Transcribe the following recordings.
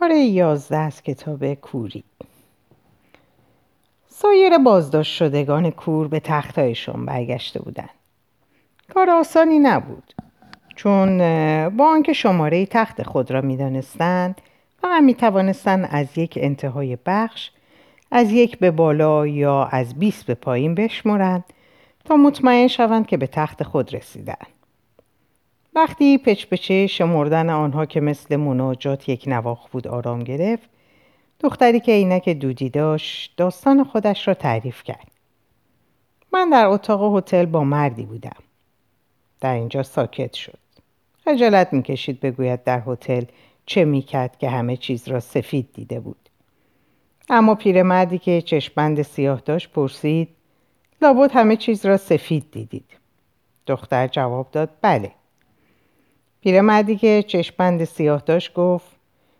پاره یازده از کتاب کوری. سایر بازداشت شدگان کور به تختایشان برگشته بودند کار آسانی نبود چون با آنکه شماره تخت خود را می‌دانستند فقط می توانستند از یک انتهای بخش از یک به بالا یا از بیست به پایین بشمرند تا مطمئن شوند که به تخت خود رسیدند. وقتی پچپچه شمردن آنها که مثل مناجات یک نواخ بود آرام گرفت دختری که عینک دودی داشت داستان خودش را تعریف کرد. من در اتاق هتل با مردی بودم. در اینجا ساکت شد. خجالت می‌کشید بگوید در هتل چه می‌کرد که همه چیز را سفید دیده بود. اما پیرمردی که چشمند سیاه داشت پرسید لابد همه چیز را سفید دیدید. دختر جواب داد بله. پیرمردی که چشمند سیاه داشت گفت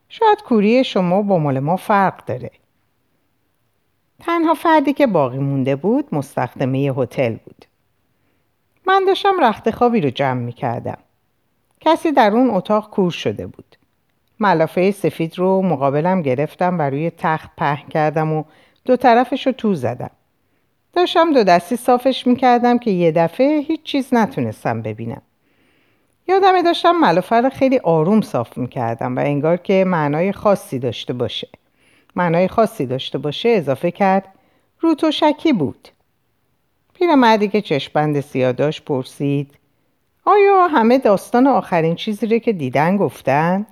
شاید کوری شما با مال ما فرق داره تنها فردی که باقی مونده بود مستخدمه هتل بود من داشتم رخت خوابی رو جمع می کردم. کسی در اون اتاق کور شده بود. ملافه سفید رو مقابلم گرفتم و روی تخت پهن کردم و دو طرفش رو تو زدم. داشتم دو دستی صافش می‌کردم که یه دفعه هیچ چیز نتونستم ببینم. یادمه داشتم ملافه رو خیلی آروم صاف می‌کردم و انگار که معنای خاصی داشته باشه. معنای خاصی داشته باشه اضافه کرد رو تو شکی بود. پیرمردی که چشمند سیاه داشت پرسید آیا همه داستان آخرین چیزی رو که دیدن گفتن؟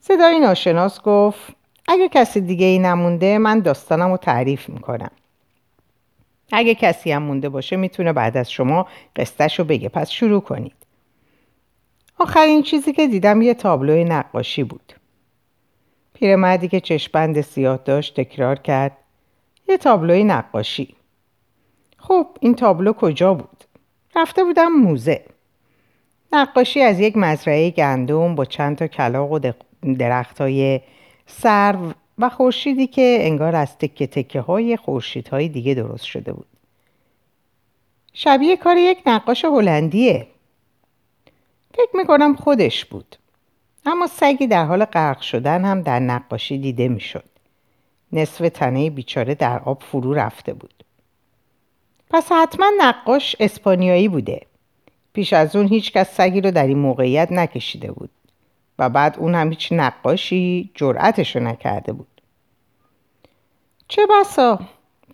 صدای ناشناس گفت اگه کسی دیگه ای نمونده من داستانم رو تعریف می‌کنم اگه کسی هم مونده باشه می‌تونه بعد از شما قصتش رو بگه. پس شروع کنید. آخرین چیزی که دیدم یه تابلوی نقاشی بود. پیرمردی که چشمند سیاه داشت تکرار کرد. یه تابلوی نقاشی. خب این تابلو کجا بود؟ رفته بودم موزه. نقاشی از یک مزرعه گندم با چند تا کلاق و درخت های سرو و خورشیدی که انگار از تکه تکه های های دیگه درست شده بود. شبیه کار یک نقاش هلندیه. فکر می‌کنم خودش بود. اما سگی در حال غرق شدن هم در نقاشی دیده می‌شد. نصف تنه بیچاره در آب فرو رفته بود. پس حتما نقاش اسپانیایی بوده. پیش از اون هیچ کس سگی رو در این موقعیت نکشیده بود. و بعد اون هم هیچ نقاشی جرأتشو نکرده بود. چه بسا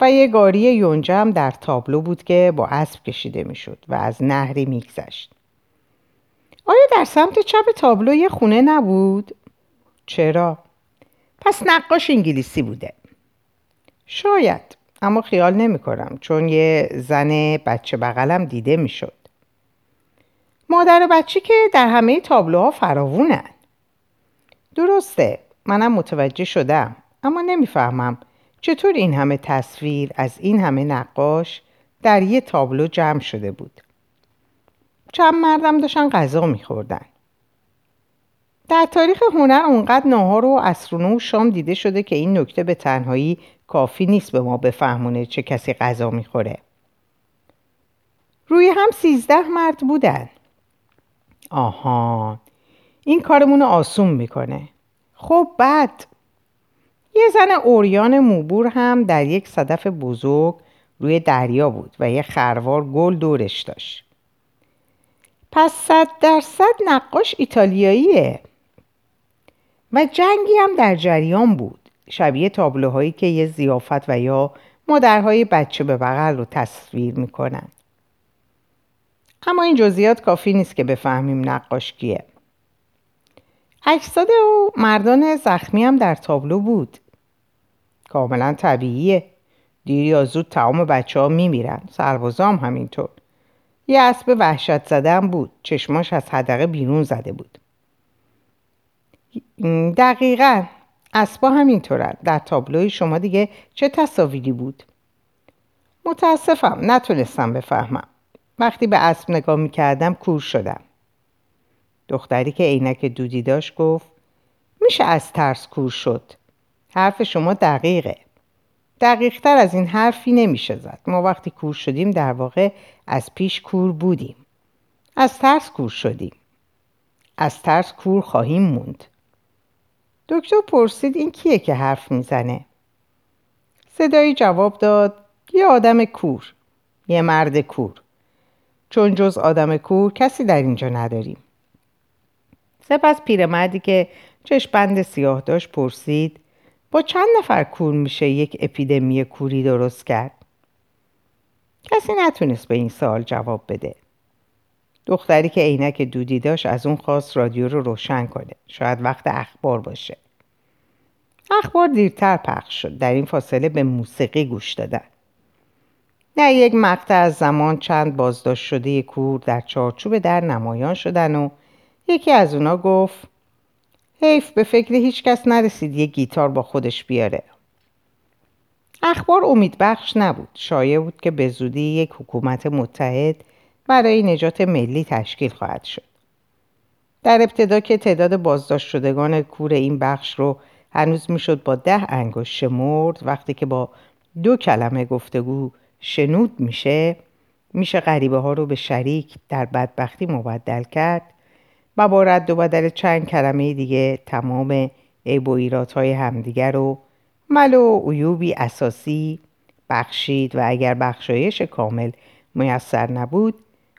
و یه گاری یونجه هم در تابلو بود که با اسب کشیده می‌شد و از نهری میگذشت. آیا در سمت چپ تابلو یه خونه نبود؟ چرا؟ پس نقاش انگلیسی بوده. شاید اما خیال نمی کنم چون یه زن بچه بغلم دیده می‌شد. مادر بچه که در همه تابلوها فراوونن. درسته منم متوجه شدم اما نمی‌فهمم چطور این همه تصویر از این همه نقاش در یه تابلو جمع شده بود. چند مردم داشتن غذا میخوردن. در تاریخ هنر اونقدر ناهار و اسرونه و شام دیده شده که این نکته به تنهایی کافی نیست به ما بفهمونه چه کسی غذا می‌خوره. روی هم سیزده مرد بودن. آها این کارمون آسون می‌کنه. خب بعد یه زن اوریان موبور هم در یک صدف بزرگ روی دریا بود و یه خروار گل دورش داشت. پس صد درصد نقاش ایتالیاییه و جنگی هم در جریان بود. شبیه تابلوهایی که یه زیافت و یا مادرهای بچه به بغل رو تصویر می‌کنن. اما این جزئیات کافی نیست که بفهمیم نقاش کیه. اجساد و مردان زخمی هم در تابلو بود. کاملا طبیعیه. دیر یا زود تمام بچه ها میمیرن. سربازا هم همینطور. یه اسب وحشت زدن بود. چشماش از حدقه بیرون زده بود. دقیقا. اسبا همینطورن. در تابلوی شما دیگه چه تصاویری بود؟ متاسفم. نتونستم بفهمم. وقتی به اسب نگاه می‌کردم کور شدم. دختری که عینک دودی داشت گفت میشه از ترس کور شد؟ حرف شما دقیقه. دقیقتر از این حرفی نمیشه زد. ما وقتی کور شدیم در واقع از پیش کور بودیم. از ترس کور شدیم. از ترس کور خواهیم موند. دکتر پرسید این کیه که حرف می‌زنه؟ صدایی جواب داد یه آدم کور. یه مرد کور. چون جز آدم کور کسی در اینجا نداریم. سپس پیرمردی که چشم سیاه داشت پرسید با چند نفر کور میشه یک اپیدمی کوری درست کرد؟ کسی نتونست به این سوال جواب بده. دختری که عینک دودی داشت از اون خواست رادیو رو روشن کنه. شاید وقت اخبار باشه. اخبار دیرتر پخش شد. در این فاصله به موسیقی گوش دادن. در یک مقطع از زمان چند بازداشت شده کور در چارچوب در نمایان شدن و یکی از اونا گفت حیف به فکر هیچ کس نرسید یه گیتار با خودش بیاره. اخبار امیدبخش نبود. شایع بود که به زودی یک حکومت متحد برای نجات ملی تشکیل خواهد شد. در ابتدا که تعداد بازداشت شدگان کور این بخش رو هنوز می‌شد با ده انگشت شمرد وقتی که با دو کلمه گفتگو شنود میشه میشه غریبه ها رو به شریک در بدبختی مبدل کرد و با رد و بدل چند کلمه دیگه تمام عیب و همدیگر رو مل و عیوبی اساسی بخشید و اگر بخشایش کامل میسر نبود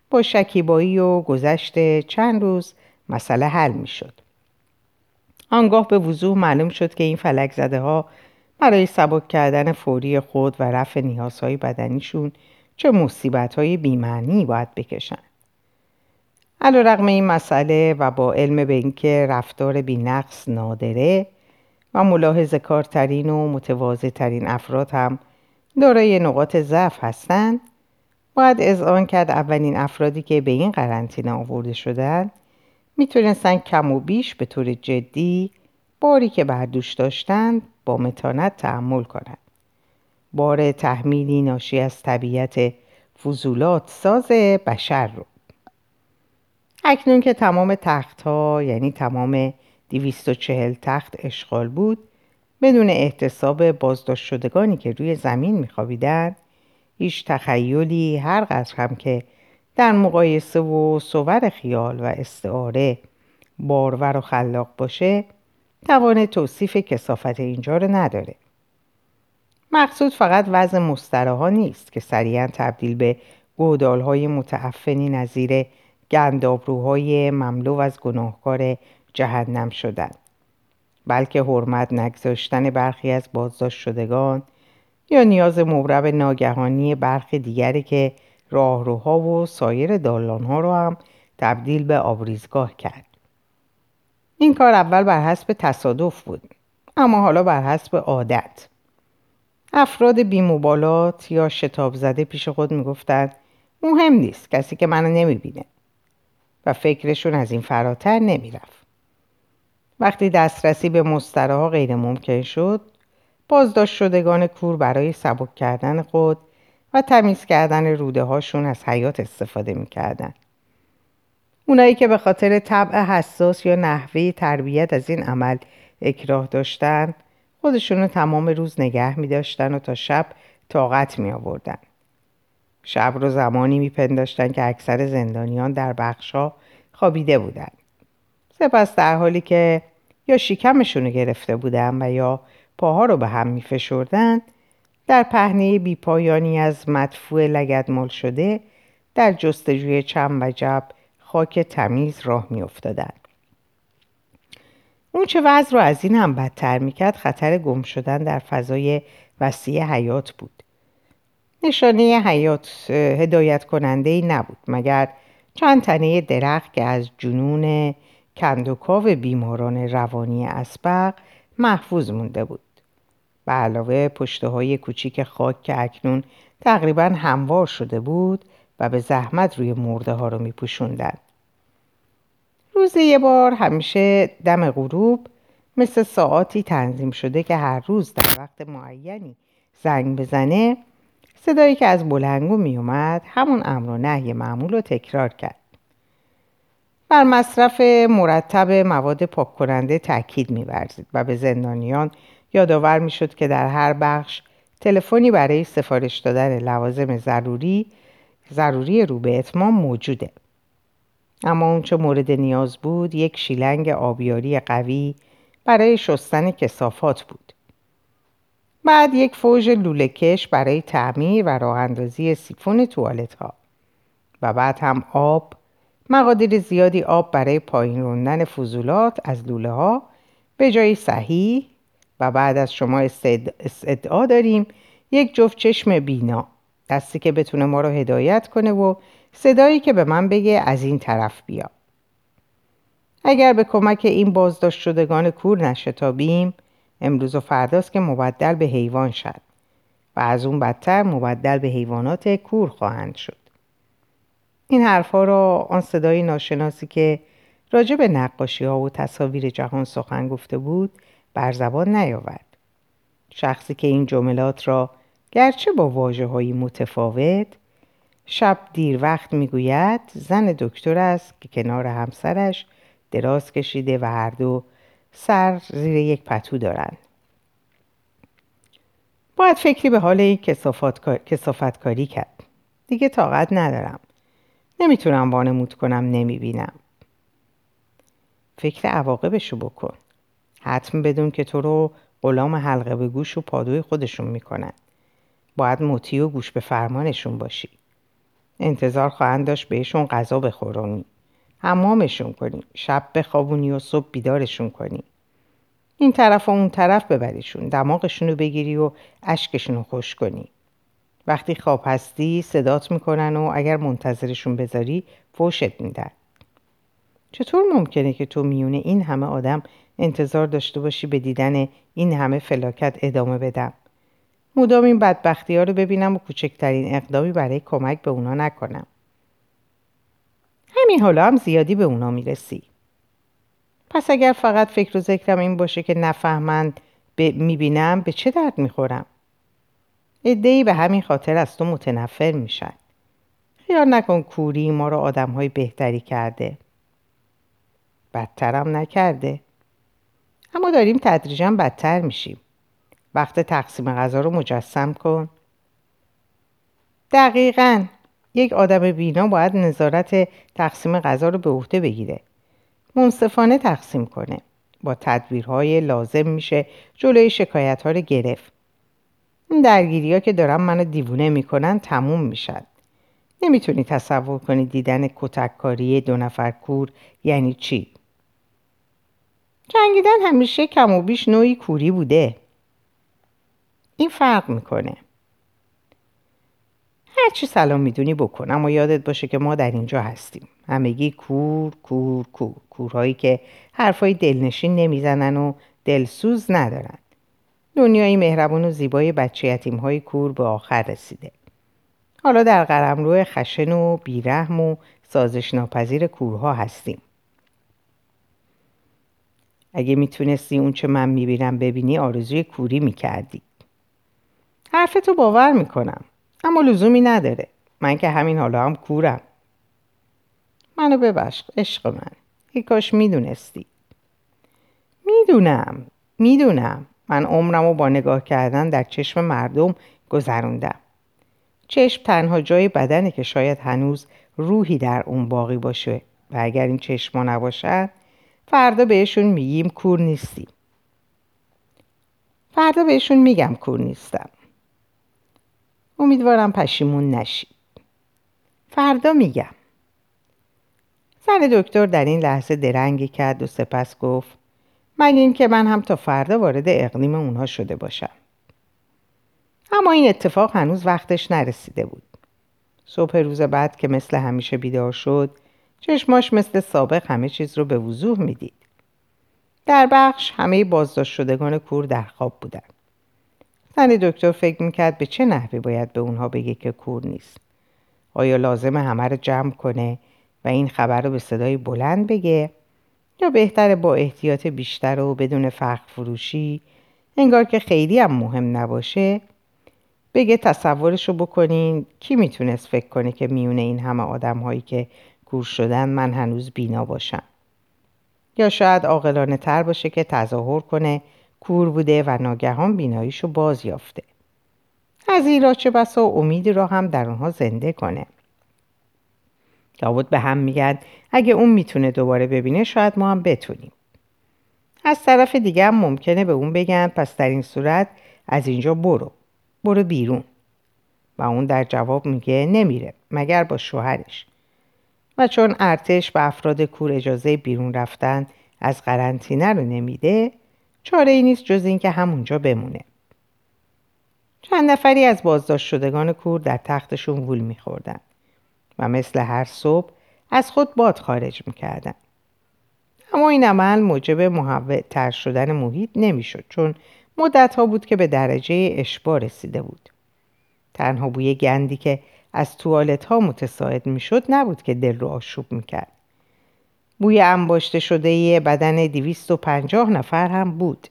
با شکیبایی و گذشت چند روز مسئله حل می‌شد. آنگاه به وضوح معلوم شد که این فلک زده ها برای سبک کردن فوری خود و رفع نیازهای بدنیشون چه مصیبت های بیمعنی باید بکشن. علا رقم این مسئله و با علم به اینکه رفتار بینقص نادره و ملاحظ کارترین و متواضع ترین افراد هم دارای نقاط ضعف هستند باید اذعان کرد اولین افرادی که به این قرنطینه آورده شدند می‌تونستن کم و بیش به طور جدی باری که بر دوش داشتند با متانت تحمل کنند. بار تحمیلی ناشی از طبیعت فضولات ساز بشر رو. اکنون که تمام تخت ها یعنی تمام 240 تخت اشغال بود بدون احتساب بازداشت شدگانی که روی زمین میخوابیدند هیچ تخیلی هر قدر هم که در مقایسه و صور خیال و استعاره بارور و خلاق باشه توان توصیف کسافت اینجا رو نداره. مقصود فقط وضع مستره ها نیست که سریعا تبدیل به گودال های متعفنی نظیر گندابروهای مملو از گناهکار جهنم شدند بلکه حرمت نگذاشتن برخی از بازداشت شدگان یا نیاز مورب ناگهانی برخی دیگری که راهروها و سایر دالانها رو هم تبدیل به آبریزگاه کرد. این کار اول بر حسب تصادف بود اما حالا بر حسب عادت. افراد بیموبالات یا شتاب زده پیش خود می‌گفتند مهم نیست کسی که منو نمی‌بینه. و فکرشون از این فراتر نمی‌رفت وقتی دسترسی به مستره ها غیر ممکن شد بازداشت شدگان کور برای سبک کردن خود و تمیز کردن روده هاشون از حیات استفاده می‌کردن. اونایی که به خاطر طبع حساس یا نحوه تربیت از این عمل اکراه داشتن خودشونو تمام روز نگه می داشتن و تا شب طاقت می آوردن. شب رو زمانی می پنداشتن که اکثر زندانیان در بخشا خوابیده بودند. سپس در حالی که یا شکمشون گرفته بودن و یا پاها رو به هم می فشردن در پهنه بیپایانی از مدفوع لگدمال شده در جستجوی چم و جب خاک تمیز راه می افتادن. اون چه وضع رو از این هم بدتر می‌کرد خطر گم شدن در فضای وسیع حیات بود. نشانه حیات هدایت کننده ای نبود مگر چند تنه درخت که از جنون کندوکاو بیماران روانی اسبق محفوظ مونده بود. به علاوه پشته های کوچیک خاک که اکنون تقریبا هموار شده بود و به زحمت روی مرده ها رو می پوشوندن. روزی یه بار همیشه دم غروب مثل ساعتی تنظیم شده که هر روز در وقت معینی زنگ بزنه صدایی که از بلنگو می اومد همون امر و نهی معمول رو تکرار کرد. بر مصرف مرتب مواد پاک کننده تاکید می‌ورزید و به زندانیان یادآور می‌شد که در هر بخش تلفنی برای سفارش دادن لوازم ضروری ضروری رو به اتمام موجوده اما اونچه مورد نیاز بود یک شیلنگ آبیاری قوی برای شستن کسافات بود. بعد یک فوژ لولهکش برای تعمیر و راه اندازی سیفون توالت ها. و بعد هم آب مقادیر زیادی آب برای پایین روندن فضولات از لوله ها به جای صحیح. و بعد از شما استدعا داریم یک جفت چشم بینا. دستی که بتونه ما رو هدایت کنه و صدایی که به من بگه از این طرف بیا. اگر به کمک این بازداشت شدگان کور نشتابیم امروز و فرداست که مبدل به حیوان شد و از اون بدتر مبدل به حیوانات کور خواهند شد. این حرفها را آن صدای ناشناسی که راجع به نقاشی ها و تصاویر جهان سخن گفته بود بر زبان نیاورد. شخصی که این جملات را گرچه با واجه های متفاوت شب دیر وقت می‌گوید زن دکتر است که کنار همسرش دراز کشیده و هر دو سر زیر یک پتو دارند باید فکری به حال این کسافت کاری کرد. دیگه طاقت ندارم. نمی‌تونم وانمود کنم نمی‌بینم. فکر عواقبشو بکن. حتم بدون که تو رو غلام حلقه به گوش و پادوی خودشون می‌کنن. باید مطیع و گوش به فرمانشون باشی. انتظار خواهند داشت بهشون غذا بخورونی. حمامشون کنی شب بخوابونی و صبح بیدارشون کنی. این طرف و اون طرف ببریشون دماغشون رو بگیری و اشکشون رو خوش کنی. وقتی خواب هستی صدات می‌کنن و اگر منتظرشون بذاری فوشت میدن. چطور ممکنه که تو میونه این همه آدم انتظار داشته باشی به دیدن این همه فلاکت ادامه بدم؟ مدام این بدبختی ها رو ببینم و کوچکترین اقدامی برای کمک به اونا نکنم. همین حالا هم زیادی به اونا می‌رسی. پس اگر فقط فکر و ذکرم این باشه که نفهمند می‌بینم به چه درد می‌خورم؟ ادهی به همین خاطر از تو متنفر میشن. خیال نکن کوری ما آدم های بهتری کرده. بدترم نکرده. اما داریم تدریجا بدتر میشیم. وقت تقسیم غذا رو مجسم کن. دقیقا. یک آدم بینا باید نظارت تقسیم غذا رو به عهده بگیره. منصفانه تقسیم کنه. با تدبیرهای لازم میشه جلوی شکایت ها رو گرفت. این درگیری ها که دارن منو دیوونه می‌کنن تموم میشن. نمی‌تونی تصور کنی دیدن کتککاری دو نفر کور یعنی چی؟ جنگیدن همیشه کم و بیش نوعی کوری بوده. این فرق می‌کنه. هرچی سلام می‌دونی بکن. اما یادت باشه که ما در اینجا هستیم. همگی کور کور کور. کورهایی که حرفای دلنشین نمی‌زنن و دلسوز ندارن. دنیای مهربون و زیبای بچه یتیم های کور به آخر رسیده. حالا در قرمرو خشن و بیرحم و سازش ناپذیر کورها هستیم. اگه می‌تونستی اون چه من می‌بینم ببینی آرزوی کوری می‌کردی. حرفتو باور می‌کنم. اما لزومی نداره. من که همین حالا هم کورم. منو ببخش عشق من. ای کاش می‌دونستی. می‌دونم می‌دونم. من عمرم رو با نگاه کردن در چشم مردم گذروندم. چشم تنها جای بدنه که شاید هنوز روحی در اون باقی باشه. و اگر این چشما نباشد فردا بهشون میگیم کور نیستیم. فردا بهشون میگم کور نیستم. امیدوارم پشیمون نشید فردا میگم. زن دکتر در این لحظه درنگی کرد و سپس گفت مگه اینکه من هم تا فردا وارد اقلیم اونها شده باشم. اما این اتفاق هنوز وقتش نرسیده بود. صبح روز بعد که مثل همیشه بیدار شد چشماش مثل سابق همه چیز رو به وضوح می‌دید. در بخش همه بازداشت شدگان کور در خواب بودند. زن دکتر فکر می‌کرد به چه نحوی باید به اونها بگه که کور نیست. آیا لازم همه رو جمع کنه و این خبر رو به صدای بلند بگه؟ یا بهتره با احتیاط بیشتر و بدون فرق فروشی انگار که خیلی هم مهم نباشه بگه تصورشو بکنین. کی می‌تونست فکر کنه که میونه این همه آدم هایی که کور شدن من هنوز بینا باشم؟ یا شاید عاقلانه تر باشه که تظاهر کنه کور بوده و ناگهان بیناییشو باز یافته. از این را چه بسا امیدی را هم در اونها زنده کنه. لابد به هم میگن اگه اون می‌تونه دوباره ببینه شاید ما هم بتونیم. از طرف دیگه هم ممکنه به اون بگن پس در این صورت از اینجا برو. برو بیرون. و اون در جواب میگه نمیره مگر با شوهرش. و چون ارتش به افراد کور اجازه بیرون رفتن از قرنطینه رو نمیده چاره ای نیست جز اینکه همونجا بمونه. چند نفری از بازداشت شدگان کور در تختشون گول میخوردن و مثل هر صبح از خود باد خارج می‌کردن. اما این عمل موجب محوع تر شدن محیط نمی‌شد چون مدت ها بود که به درجه اشبا رسیده بود. تنها بوی گندی که از توالت ها متساعد می‌شد نبود که دل رو آشوب می‌کرد. بوی انباشته شده بدن پنجاه نفر هم بود.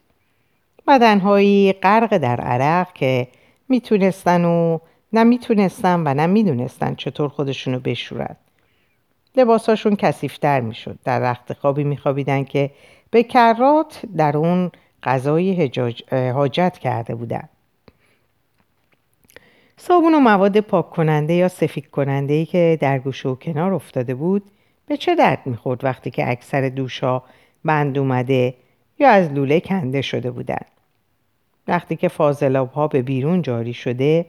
بدنهایی غرق در عرق که می‌تونستن و نمی‌تونستن و نمی‌دونستن چطور خودشونو بشورن. لباساشون کسیفتر می‌شد. در رخت خوابی میخوابیدن که به کرات در اون غذای حاجت کرده بودن. صابون و مواد پاک کننده یا سفید کننده ای که در گوشه و کنار افتاده بود به چه درد می‌خورد وقتی که اکثر دوشا بند اومده یا از لوله کنده شده بودن؟ وقتی که فاضلاب ها به بیرون جاری شده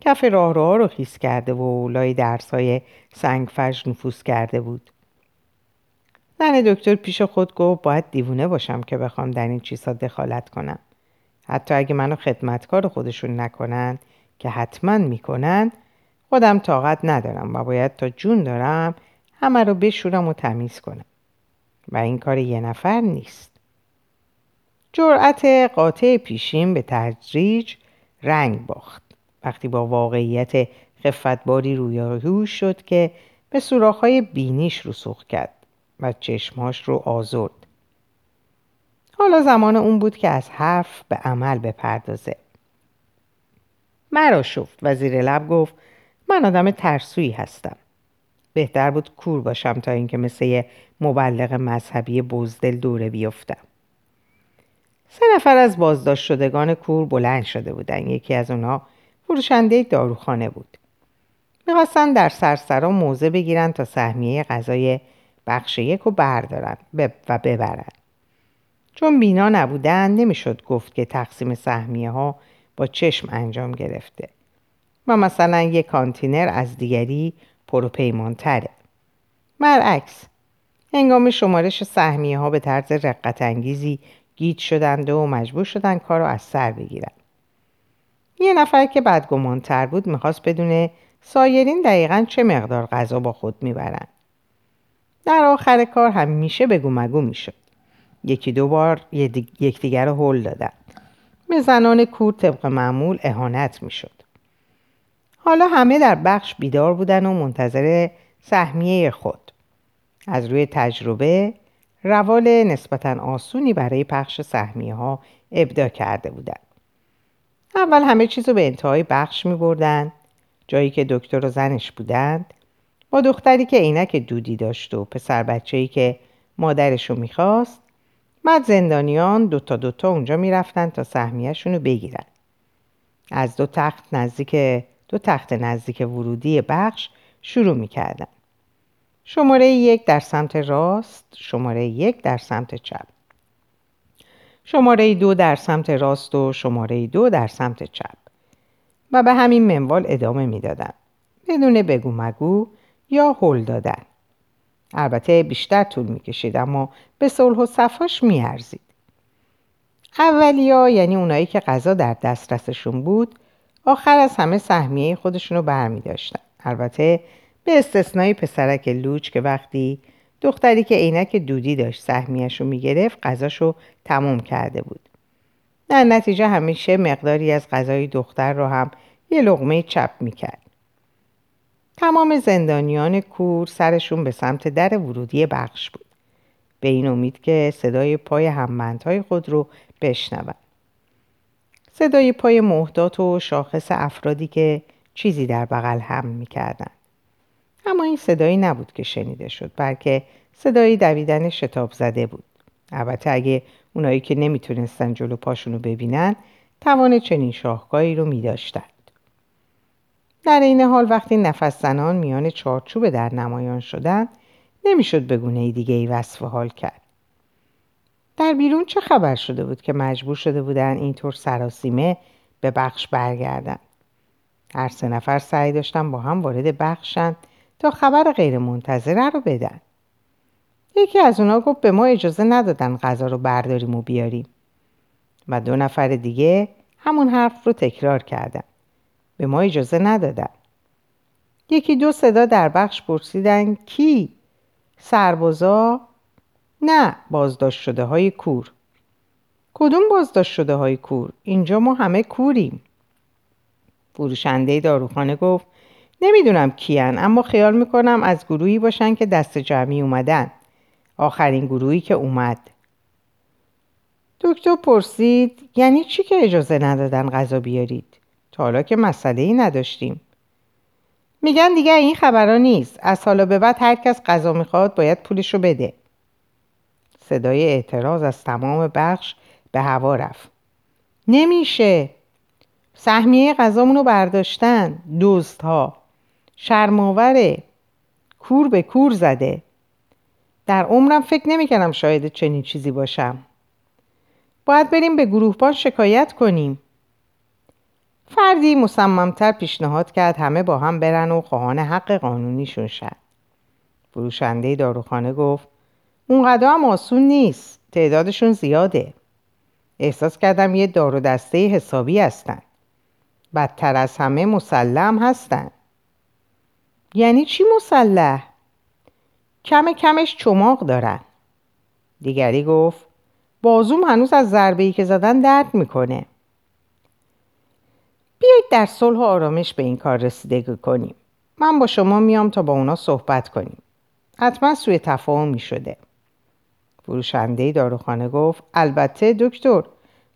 کف راه رو خیس کرده و لای درس های سنگفرش نفوذ کرده بود. زن دکتر پیش خود گفت باید دیوونه باشم که بخوام در این چیزها دخالت کنم. حتی اگه منو خدمتکار خودشون نکنند که حتما می‌کنند خودم طاقت ندارم و باید تا جون دارم همه رو بشورم و تمیز کنم. و این کار یه نفر نیست. جرأت قاطع پیشین به تدریج رنگ باخت. وقتی با واقعیت خفتباری رویاهو شد که به سوراخ‌های بینیش رسوخ کرد و چشماش رو آزرد. حالا زمان اون بود که از حرف به عمل بپردازه. مرا شفت. و زیر لب گفت من آدم ترسویی هستم. بهتر بود کور باشم تا اینکه مثل یه مبلغ مذهبی بزدل دوره بیفتم. سه نفر از بازداشت شدگان کور بلند شده بودن. یکی از اونها فروشنده داروخانه بود. می‌خواستن در سرسرا موزه بگیرن تا سهمیه غذای بخش یک رو بردارن و ببرن. چون بینا نبودن نمی‌شد گفت که تقسیم سهمیه ها با چشم انجام گرفته. و مثلا یک کانتینر از دیگری پروپیمانتره. برعکس هنگام شمارش سهمیه ها به طرز رقت انگیزی گیت شدند و مجبور شدن کار رو از سر بگیرن. یه نفر که بدگمانتر بود می‌خواست بدونه سایرین دقیقا چه مقدار غذا با خود می‌برن. در آخر کار همیشه بگو مگو می‌شد. یکی دو بار یکدیگر هل دادن. به زنان کور طبق معمول اهانت می‌شد. حالا همه در بخش بیدار بودن و منتظر سهمیه خود. از روی تجربه روال نسبتا آسونی برای پخش سهمیه ها ابدا کرده بودند اول همه چیز رو به انتهای بخش می بردن. جایی که دکتر و زنش بودند با دختری که عینک دودی داشت و پسر بچه‌ای که مادرش رو می‌خواست بعد زندانیان دوتا دوتا اونجا می‌رفتن تا سهمیهشون رو بگیرن. از دو تخت نزدیک دو تخت نزدیک ورودی بخش شروع می‌کردن شماره یک در سمت راست شماره یک در سمت چپ. شماره دو در سمت راست و شماره دو در سمت چپ. و به همین منوال ادامه می‌دادن بدون بگو مگو یا هل دادن. البته بیشتر طول می‌کشید اما به صلح و صفاش میارزید. اولیا یعنی اونایی که غذا در دسترسشون بود آخر از همه سهمیه خودشون رو برمی البته به استثنای پسرک لوچ که وقتی دختری که عینک دودی داشت سهمیش رو می‌گرفت غذاش رو تموم کرده بود. در نتیجه همیشه مقداری از غذای دختر رو هم یه لغمه چپ می‌کرد. تمام زندانیان کور سرشون به سمت در ورودی بخش بود. به این امید که صدای پای هممندهای خود رو بشنوند صدای پای محدات و شاخص افرادی که چیزی در بغل هم می‌کردن اما این صدایی نبود که شنیده شد بلکه صدایی دویدن شتاب زده بود. البته اگه اونایی که نمی‌تونستن جلو پاشونو ببینن توان چنین شاهکاری رو میداشتند. در این حال وقتی نفس زنان میان چارچوب در نمایان شدن نمی‌شد به گونه دیگه ای وصف حال کرد. در بیرون چه خبر شده بود که مجبور شده بودن اینطور سراسیمه به بخش برگردن هر سه نفر سعی داشتن با هم وارد بخشن تا خبر غیر منتظره رو بدن یکی از اونا گفت به ما اجازه ندادن غذا رو برداریم و بیاریم و دو نفر دیگه همون حرف رو تکرار کردن به ما اجازه ندادن یکی دو صدا در بخش پرسیدن کی؟ سربازا؟ نه بازداشت شده های کور. کدوم بازداشت شده های کور؟ اینجا ما همه کوریم. فروشنده داروخانه گفت نمی‌دونم کیان اما خیال می‌کنم از گروهی باشن که دست جمعی اومدن. آخرین گروهی که اومد. دکتر پرسید یعنی چی که اجازه ندادن غذا بیارید؟ تا حالا که مسئله ای نداشتیم. میگن دیگه این خبرها نیست. از حالا به بعد هر کس غذا می‌خواد باید پولشو بده. صدای اعتراض از تمام بخش به هوا رفت. نمیشه. سهمیه غذامونو رو برداشتن. دوست ها شرماوره کور به کور زده. در عمرم فکر نمی‌کردم شاید چنین چیزی باشم. باید بریم به گروهبان شکایت کنیم. فردی مصممتر پیشنهاد کرد همه با هم برن و خواهان حق قانونیشون شد فروشنده داروخانه گفت اونقدر هم آسون نیست. تعدادشون زیاده. احساس کردم یه دار و دسته حسابی هستن. بدتر از همه مسلم هستن. یعنی چی مسلح؟ کم کمش چماق دارن. دیگری گفت بازوم هنوز از ضربه که زدن درد می‌کنه. بیایید در صلح و آرامش به این کار رسیدگی کنیم. من با شما میام تا با اونا صحبت کنیم. حتما سوی تفاهمی شده فروشنده داروخانه گفت البته دکتر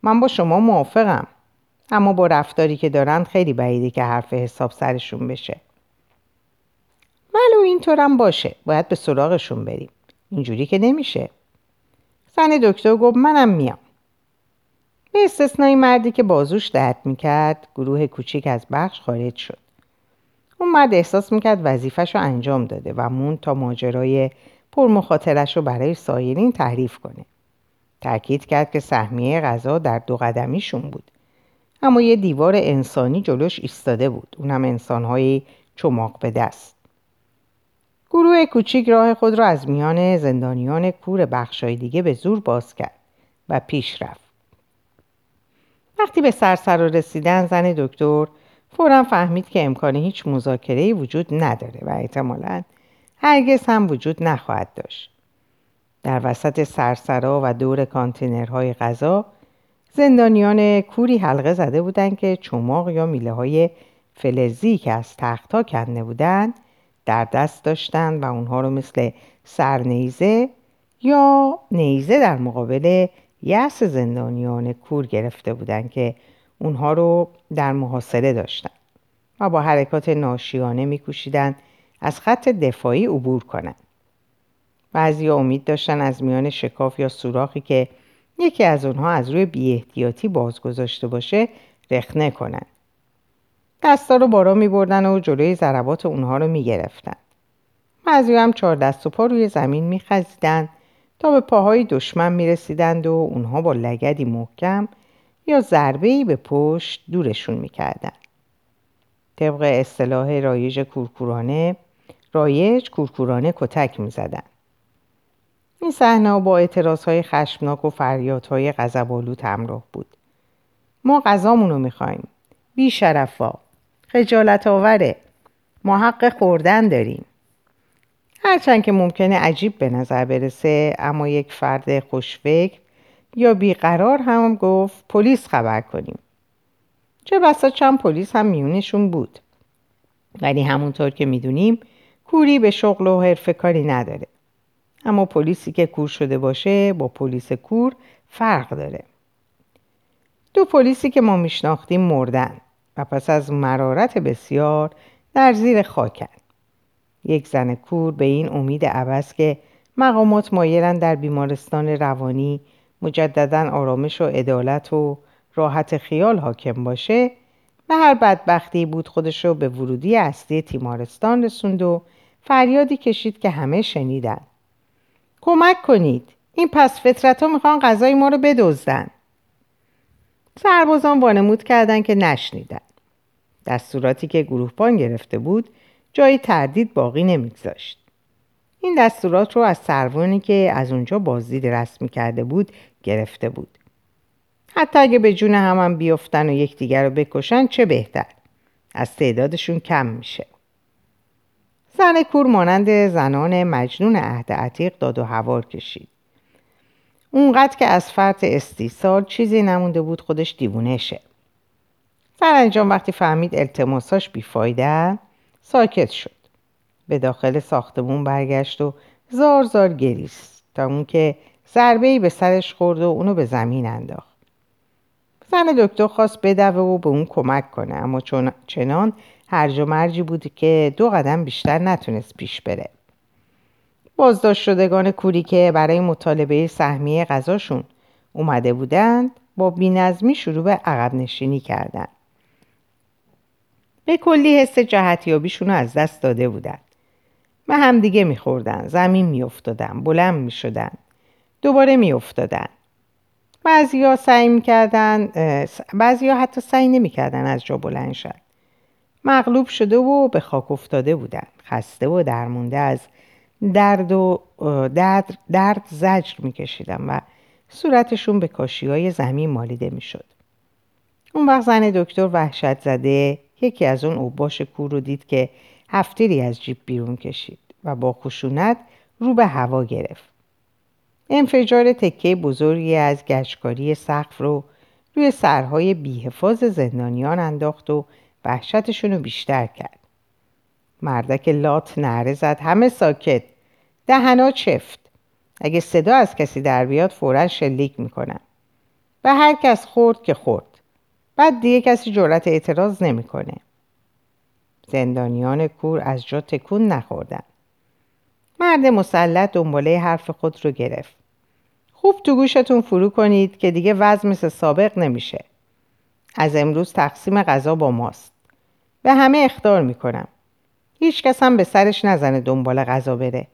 من با شما موافقم اما با رفتاری که دارن خیلی بعیده که حرف حساب سرشون بشه. ولو اینطورم باشه باید به سراغشون بریم. اینجوری که نمیشه. زن دکتر گفت منم میام. به استثنای مردی که بازوش درد می‌کرد گروه کوچیک از بخش خارج شد. اون مرد احساس می‌کرد وظیفش رو انجام داده و مون تا ماجرای پرمخاطرش رو برای سایرین تعریف کنه. تاکید کرد که سهمیه غذا در دو قدمیشون بود. اما یه دیوار انسانی جلوش ایستاده بود. اونم انسانهایی چماق به دست. گروه کوچیک راه خود را از میان زندانیان کور بخشای دیگه به زور باز کرد و پیش رفت. وقتی به سرسر رسیدن زن دکتر فورا فهمید که امکان هیچ مذاکره وجود نداره و احتمالا هرگز هم وجود نخواهد داشت. در وسط سرسرا و دور کانتینرهای غذا زندانیان کوری حلقه زده بودند که چماق یا میله های فلزی که از تختها کنده بودند در دست داشتند و اونها رو مثل سرنیزه یا نیزه در مقابل یأس زندانیان کور گرفته بودند که اونها رو در محاصره داشتند و با حرکات ناشیانه میکوشیدند از خط دفاعی عبور کنند بعضی امید داشتن از میان شکاف یا سوراخی که یکی از اونها از روی بیاحتیاطی باز گذاشته باشه رخنه کنند دستا رو بارا می بردن و جلوی ضربات اونها رو می گرفتن. بعضی هم چهار دست و پا روی زمین می خزیدن تا به پاهای دشمن می رسیدند و اونها با لگدی محکم یا ضربه به پشت دورشون می کردن. طبق اصطلاح رایج کورکورانه رایج کورکورانه کتک می زدن. این صحنه با اعتراض های خشمناک و فریادهای غضب‌آلود همراه بود. ما غذامون رو می‌خوایم. بی شرفا. خجالت آوره. ما حق خوردن داریم. هرچند که ممکنه عجیب به نظر برسه اما یک فرد خوشفکر یا بیقرار هم گفت پلیس خبر کنیم. چه بسا چند پلیس هم میونشون بود. ولی همونطور که می‌دونیم کوری به شغل و حرف کاری نداره. اما پلیسی که کور شده باشه با پلیس کور فرق داره. دو پلیسی که ما میشناختیم مردن و پس از مرارت بسیار در زیر خاکن. یک زن کور به این امید عوض که مقامات مایلن در بیمارستان روانی مجددا آرامش و عدالت و راحت خیال حاکم باشه و هر بدبختی بود خودش رو به ورودی اصلی تیمارستان رسوند و فریادی کشید که همه شنیدن. کمک کنید. این پس فطرت ها می‌خوان غذای ما رو بدزدن. سربازان وانمود کردند که نشنیدن. دستوراتی که گروهبان گرفته بود جایی تردید باقی نمیگذاشت. این دستورات رو از سروانی که از اونجا بازدید رسمی کرده بود گرفته بود. حتی اگه به جون هم, هم بیفتن و یکدیگر رو بکشن چه بهتر؟ از تعدادشون کم میشه. زن کور مانند زنان مجنون عهد عتیق داد و هوار کشید. اونقدر که از فرط استیصال چیزی نمونده بود خودش دیوونه شه. سرانجام وقتی فهمید التماساش بیفایده ساکت شد. به داخل ساختمون برگشت و زار زار گریست تا اون که ضربه به سرش خورد و اونو به زمین انداخت. زن دکتر خواست بدوه و به اون کمک کنه اما چنان هرج و مرجی بود که دو قدم بیشتر نتونست پیش بره. بازداشت شدگان کوری که برای مطالبه سهمیه غذاشون اومده بودند با بینظمی شروع به عقب نشینی کردند. به کلی حس جهتیابیشون رو از دست داده بودن و همدیگه میخوردن زمین میافتادن بلند می‌شدن دوباره میافتادن. بعضی سعی می‌کردن بعضی حتی سعی نمی‌کردن از جا بلند شد مغلوب شده و به خاک افتاده بودن خسته و درمونده از درد و درد, درد زجر میکشیدن و صورتشون به کاشی های زمین مالیده می‌شد اون وقت زن دکتر وحشت زده یکی از اون اوباش کور رو دید که هفتری از جیب بیرون کشید و با خشونت رو به هوا گرفت. انفجار تکه بزرگی از گشکاری سقف رو روی سرهای بیحفاظ زندانیان انداخت و وحشتشون رو بیشتر کرد. مردک لات نعره زد همه ساکت دهنا چفت اگه صدا از کسی در بیاد فورا شلیک می‌کنن و هر کس خورد که خورد بعد دیگه کسی جرأت اعتراض نمی‌کنه. زندانیان کور از جا تکون نخوردن. مرد مسلط دنباله حرف خود رو گرفت. خوب تو گوشتون فرو کنید که دیگه وضع مثل سابق نمیشه. از امروز تقسیم غذا با ماست. به همه اختار می‌کنم. هیچ کس هم به سرش نزنه دنبال غذا بره.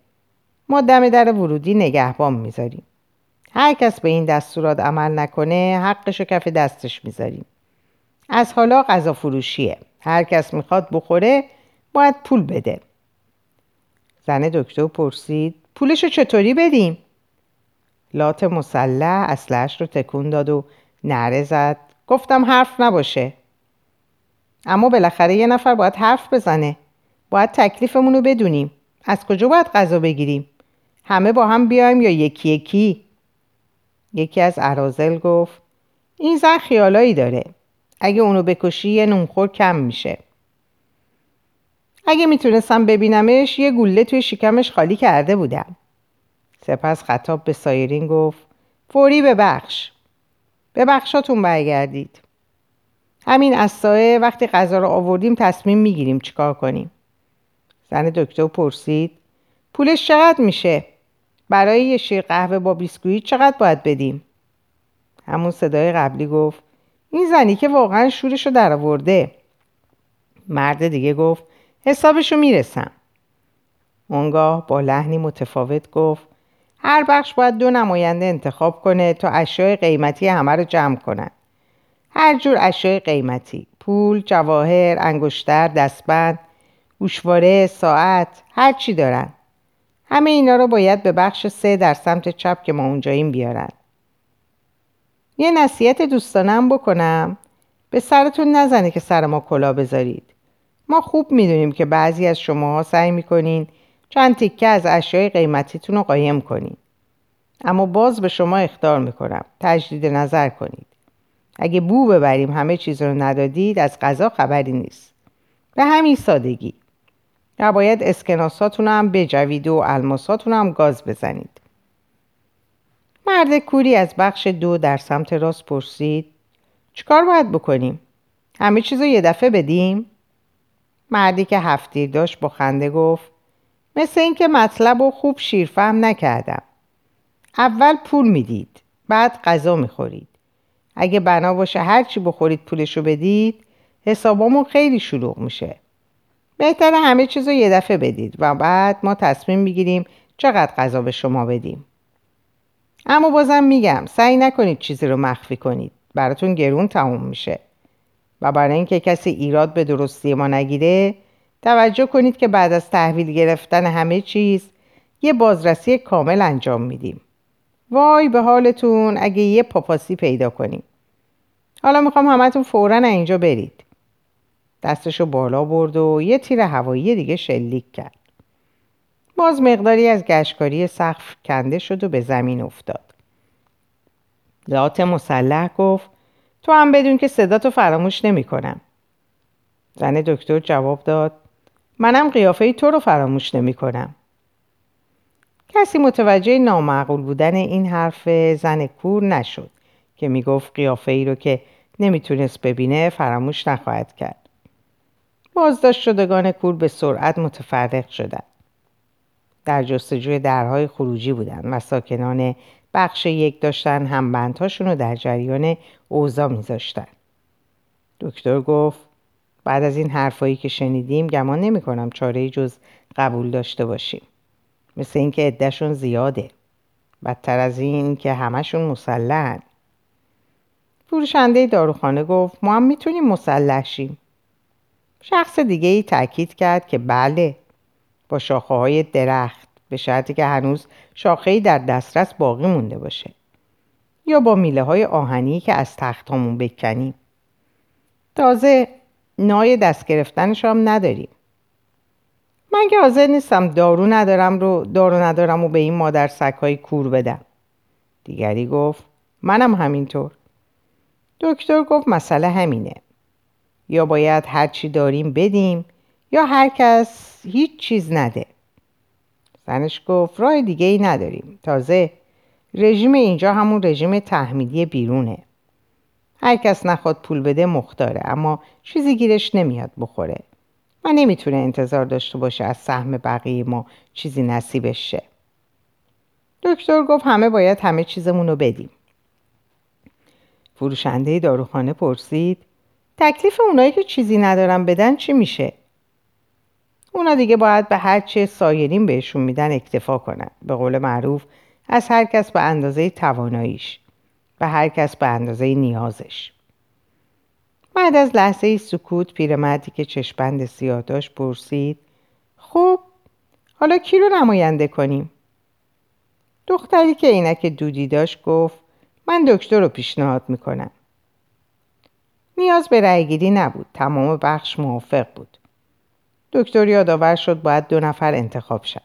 ما دم در ورودی نگهبان می‌ذاریم. هر کس به این دستورات عمل نکنه حقش و کف دستش می‌ذاریم. از حالا غذا فروشیه هر کس می‌خواد بخوره باید پول بده زن دکتر پرسید پولشو چطوری بدیم؟ لات مسلح اسلحش رو تکون داد و نره زد گفتم حرف نباشه اما بالاخره یه نفر باید حرف بزنه. باید تکلیفمون رو بدونیم. از کجا باید غذا بگیریم؟ همه با هم بیایم یا یکی یکی؟ یکی از ارازل گفت این زن خیالایی داره. اگه اونو بکشی یه نونخور کم میشه. اگه می‌تونستم ببینمش یه گوله توی شکمش خالی کرده بودم. سپس خطاب به سایرین گفت فوری ببخش. به بخشاتون برگردید. همین از سایه وقتی غذا رو آوردیم تصمیم می‌گیریم چیکار کنیم. زن دکتر پرسید پولش چقدر میشه؟ برای یه شیر قهوه با بیسکویت چقدر باید بدیم؟ همون صدای قبلی گفت این زنی که واقعا شورشو در آورده مرد دیگه گفت حسابشو می‌رسم. اونگاه با لحنی متفاوت گفت هر بخش باید دو نماینده انتخاب کنه تا اشیاء قیمتی همه رو جمع کنن. هر جور اشیاء قیمتی. پول، جواهر، انگشتر، دستبند، گوشواره، ساعت، هر چی دارن. همه اینا رو باید به بخش سه در سمت چپ که ما اونجاییم بیارن. یه نصیحت دوستانم بکنم. به سرتون نزنه که سر ما کلا بذارید. ما خوب می‌دونیم که بعضی از شما سعی می‌کنین چند تیکه از اشیای قیمتیتون رو قایم کنین. اما باز به شما اختار می‌کنم. تجدید نظر کنید اگه بو ببریم همه چیز رو ندادید از غذا خبری نیست. به همین سادگی. و باید اسکناساتون هم بجوید و الماساتون هم گاز بزنید. مرد کوری از بخش دو در سمت راست پرسید چیکار باید بکنیم؟ همه چیز رو یه دفعه بدیم؟ مردی که هفتیر داشت با خنده گفت مثل اینکه مطلب رو خوب شیرفهم نکردم. اول پول می‌دید بعد غذا می‌خورید. اگه بنا باشه هرچی بخورید پولشو بدید حسابامون خیلی شلوغ میشه. بهتره همه چیز رو یه دفعه بدید و بعد ما تصمیم می‌گیریم چقدر غذا به شما بدیم. اما بازم میگم سعی نکنید چیزی رو مخفی کنید. براتون گرون تموم میشه. و برای اینکه کسی ایراد به درستی ما نگیره توجه کنید که بعد از تحویل گرفتن همه چیز یه بازرسی کامل انجام میدیم. وای به حالتون اگه یه پاپاسی پیدا کنیم حالا می‌خوام همتون فورا اینجا برید دستشو بالا برد و یه تیر هوایی دیگه شلیک کرد باز مقداری از گشکاری سقف کنده شد و به زمین افتاد لات مسلح گفت تو هم بدون که صداتو فراموش نمی کنم. زن دکتر جواب داد منم قیافه تو رو فراموش نمی کنم. کسی متوجه نامعقول بودن این حرف زن کور نشد که می‌گفت قیافه ای رو که نمی‌تونست ببینه فراموش نخواهد کرد. بازداشت شدگان کور به سرعت متفرق شدند. در جستجوی درهای خروجی بودند و ساکنان بخش یک داشتن هم بندهاشون رو در جریان اوضاع میذاشتن. دکتر گفت بعد از این حرفایی که شنیدیم گمان نمی کنم چاره جز قبول داشته باشیم. مثل اینکه عدهشون زیاده. بدتر از این که همشون مسلحن. فروشنده داروخانه گفت ما هم می‌تونیم مسلح شیم. شخص دیگه ای تاکید کرد که بله با شاخه های درخت به شرطی که هنوز شاخه در دسترس باقی مونده باشه یا با میله های آهنی که از تختامون بکنیم تازه نای دست گرفتنش هم نداریم من که حاضر نیستم دارو ندارم رو دارو ندارم و به این مادر سکهای کور بدم. دیگری گفت منم همینطور. دکتر گفت مسئله همینه. یا باید هرچی داریم بدیم یا هر کس هیچ چیز نده. زنش گفت راه دیگه ای نداریم. تازه رژیم اینجا همون رژیم تحمیلی بیرونه. هر کس نخواد پول بده مختاره اما چیزی گیرش نمیاد بخوره. و نمی‌تونه انتظار داشته باشه از سهم بقیه ما چیزی نصیبش شه. دکتر گفت همه باید همه چیزمون رو بدیم. فروشنده داروخانه پرسید تکلیف اونایی که چیزی ندارن بدن چی میشه؟ اونا دیگه باید به هر چه سایرین بهشون میدن اکتفا کنن. به قول معروف از هر کس به اندازه تواناییش و هر کس به اندازه نیازش. بعد از لحظه سکوت پیرمردی که چشپند سیاه داشت پرسید خب حالا کی رو نماینده کنیم؟ دختری که عینک دودی داشت گفت من دکتر رو پیشنهاد می‌کنم. نیاز به رأیگیری نبود تمام بخش موافق بود. دکتر یادآور شد باید دو نفر انتخاب شد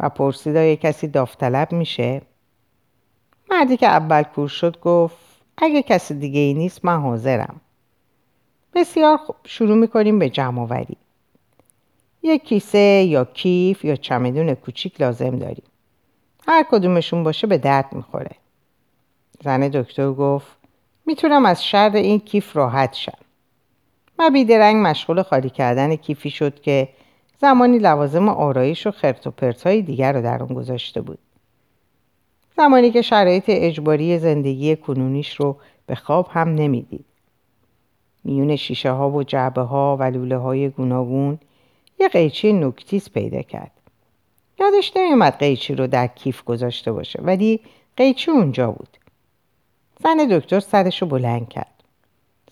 و پرسید آیا کسی داوطلب میشه؟ مردی که اول کور شد گفت اگه کسی دیگه ای نیست من حاضرم. بسیار خوب. شروع می‌کنیم به جمع آوری یک کیسه یا کیف یا چمدون کوچیک لازم داریم. هر کدومشون باشه به درد می‌خوره. زن دکتر گفت می‌تونم از شر این کیف راحت شم. و بیدرنگ مشغول خالی کردن کیفی شد که زمانی لوازم آرایش و خرت و پرتای دیگر رو در اون گذاشته بود. زمانی که شرایط اجباری زندگی کنونیش رو به خواب هم نمی‌دید. میون شیشه ها و جعبه ها و لوله های گوناگون یه قیچی نکتیز پیدا کرد. یادش نمیومد قیچی رو در کیف گذاشته باشه ولی قیچی اونجا بود. زن دکتر سرش رو بلند کرد.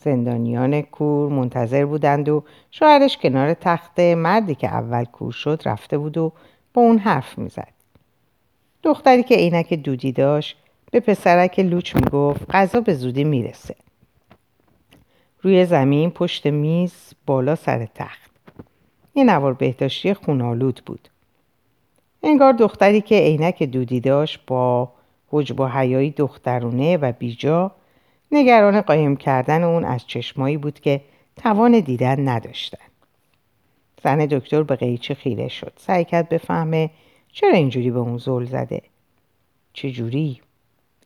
زندانیان کور منتظر بودند و شوهرش کنار تخت مردی که اول کور شد رفته بود و با اون حرف می‌زد. دختری که عینک دودی داشت به پسرک لوچ می‌گفت غذا به زودی می‌رسه. روی زمین پشت میز بالا سر تخت. یه نوار بهداشتی خونالود بود. انگار دختری که عینک دودی داشت با حجب و حیایی دخترونه و بیجا نگران قایم کردن اون از چشمایی بود که توان دیدن نداشتن. زن دکتر به قیچه خیره شد. سعی کرد بفهمه چرا اینجوری به اون زل زده. چجوری؟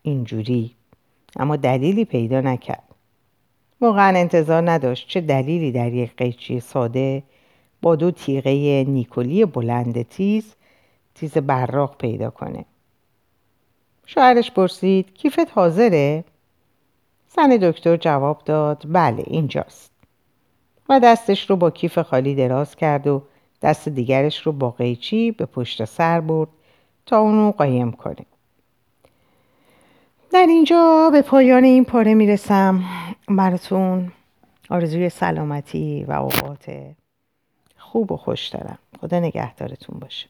اینجوری. اما دلیلی پیدا نکرد. واقعا انتظار نداشت چه دلیلی در یک قیچی ساده با دو تیغه نیکولی بلند تیز تیز براق پیدا کنه. شوهرش پرسید کیفت حاضره؟ زن دکتر جواب داد بله اینجاست و دستش رو با کیف خالی دراز کرد و دست دیگرش رو با قیچی به پشت سر برد تا اونو قایم کنه در اینجا به پایان این پاره می‌رسم. براتون آرزوی سلامتی و اوقات خوب و خوش دارم. خدا نگهدارتون باشه.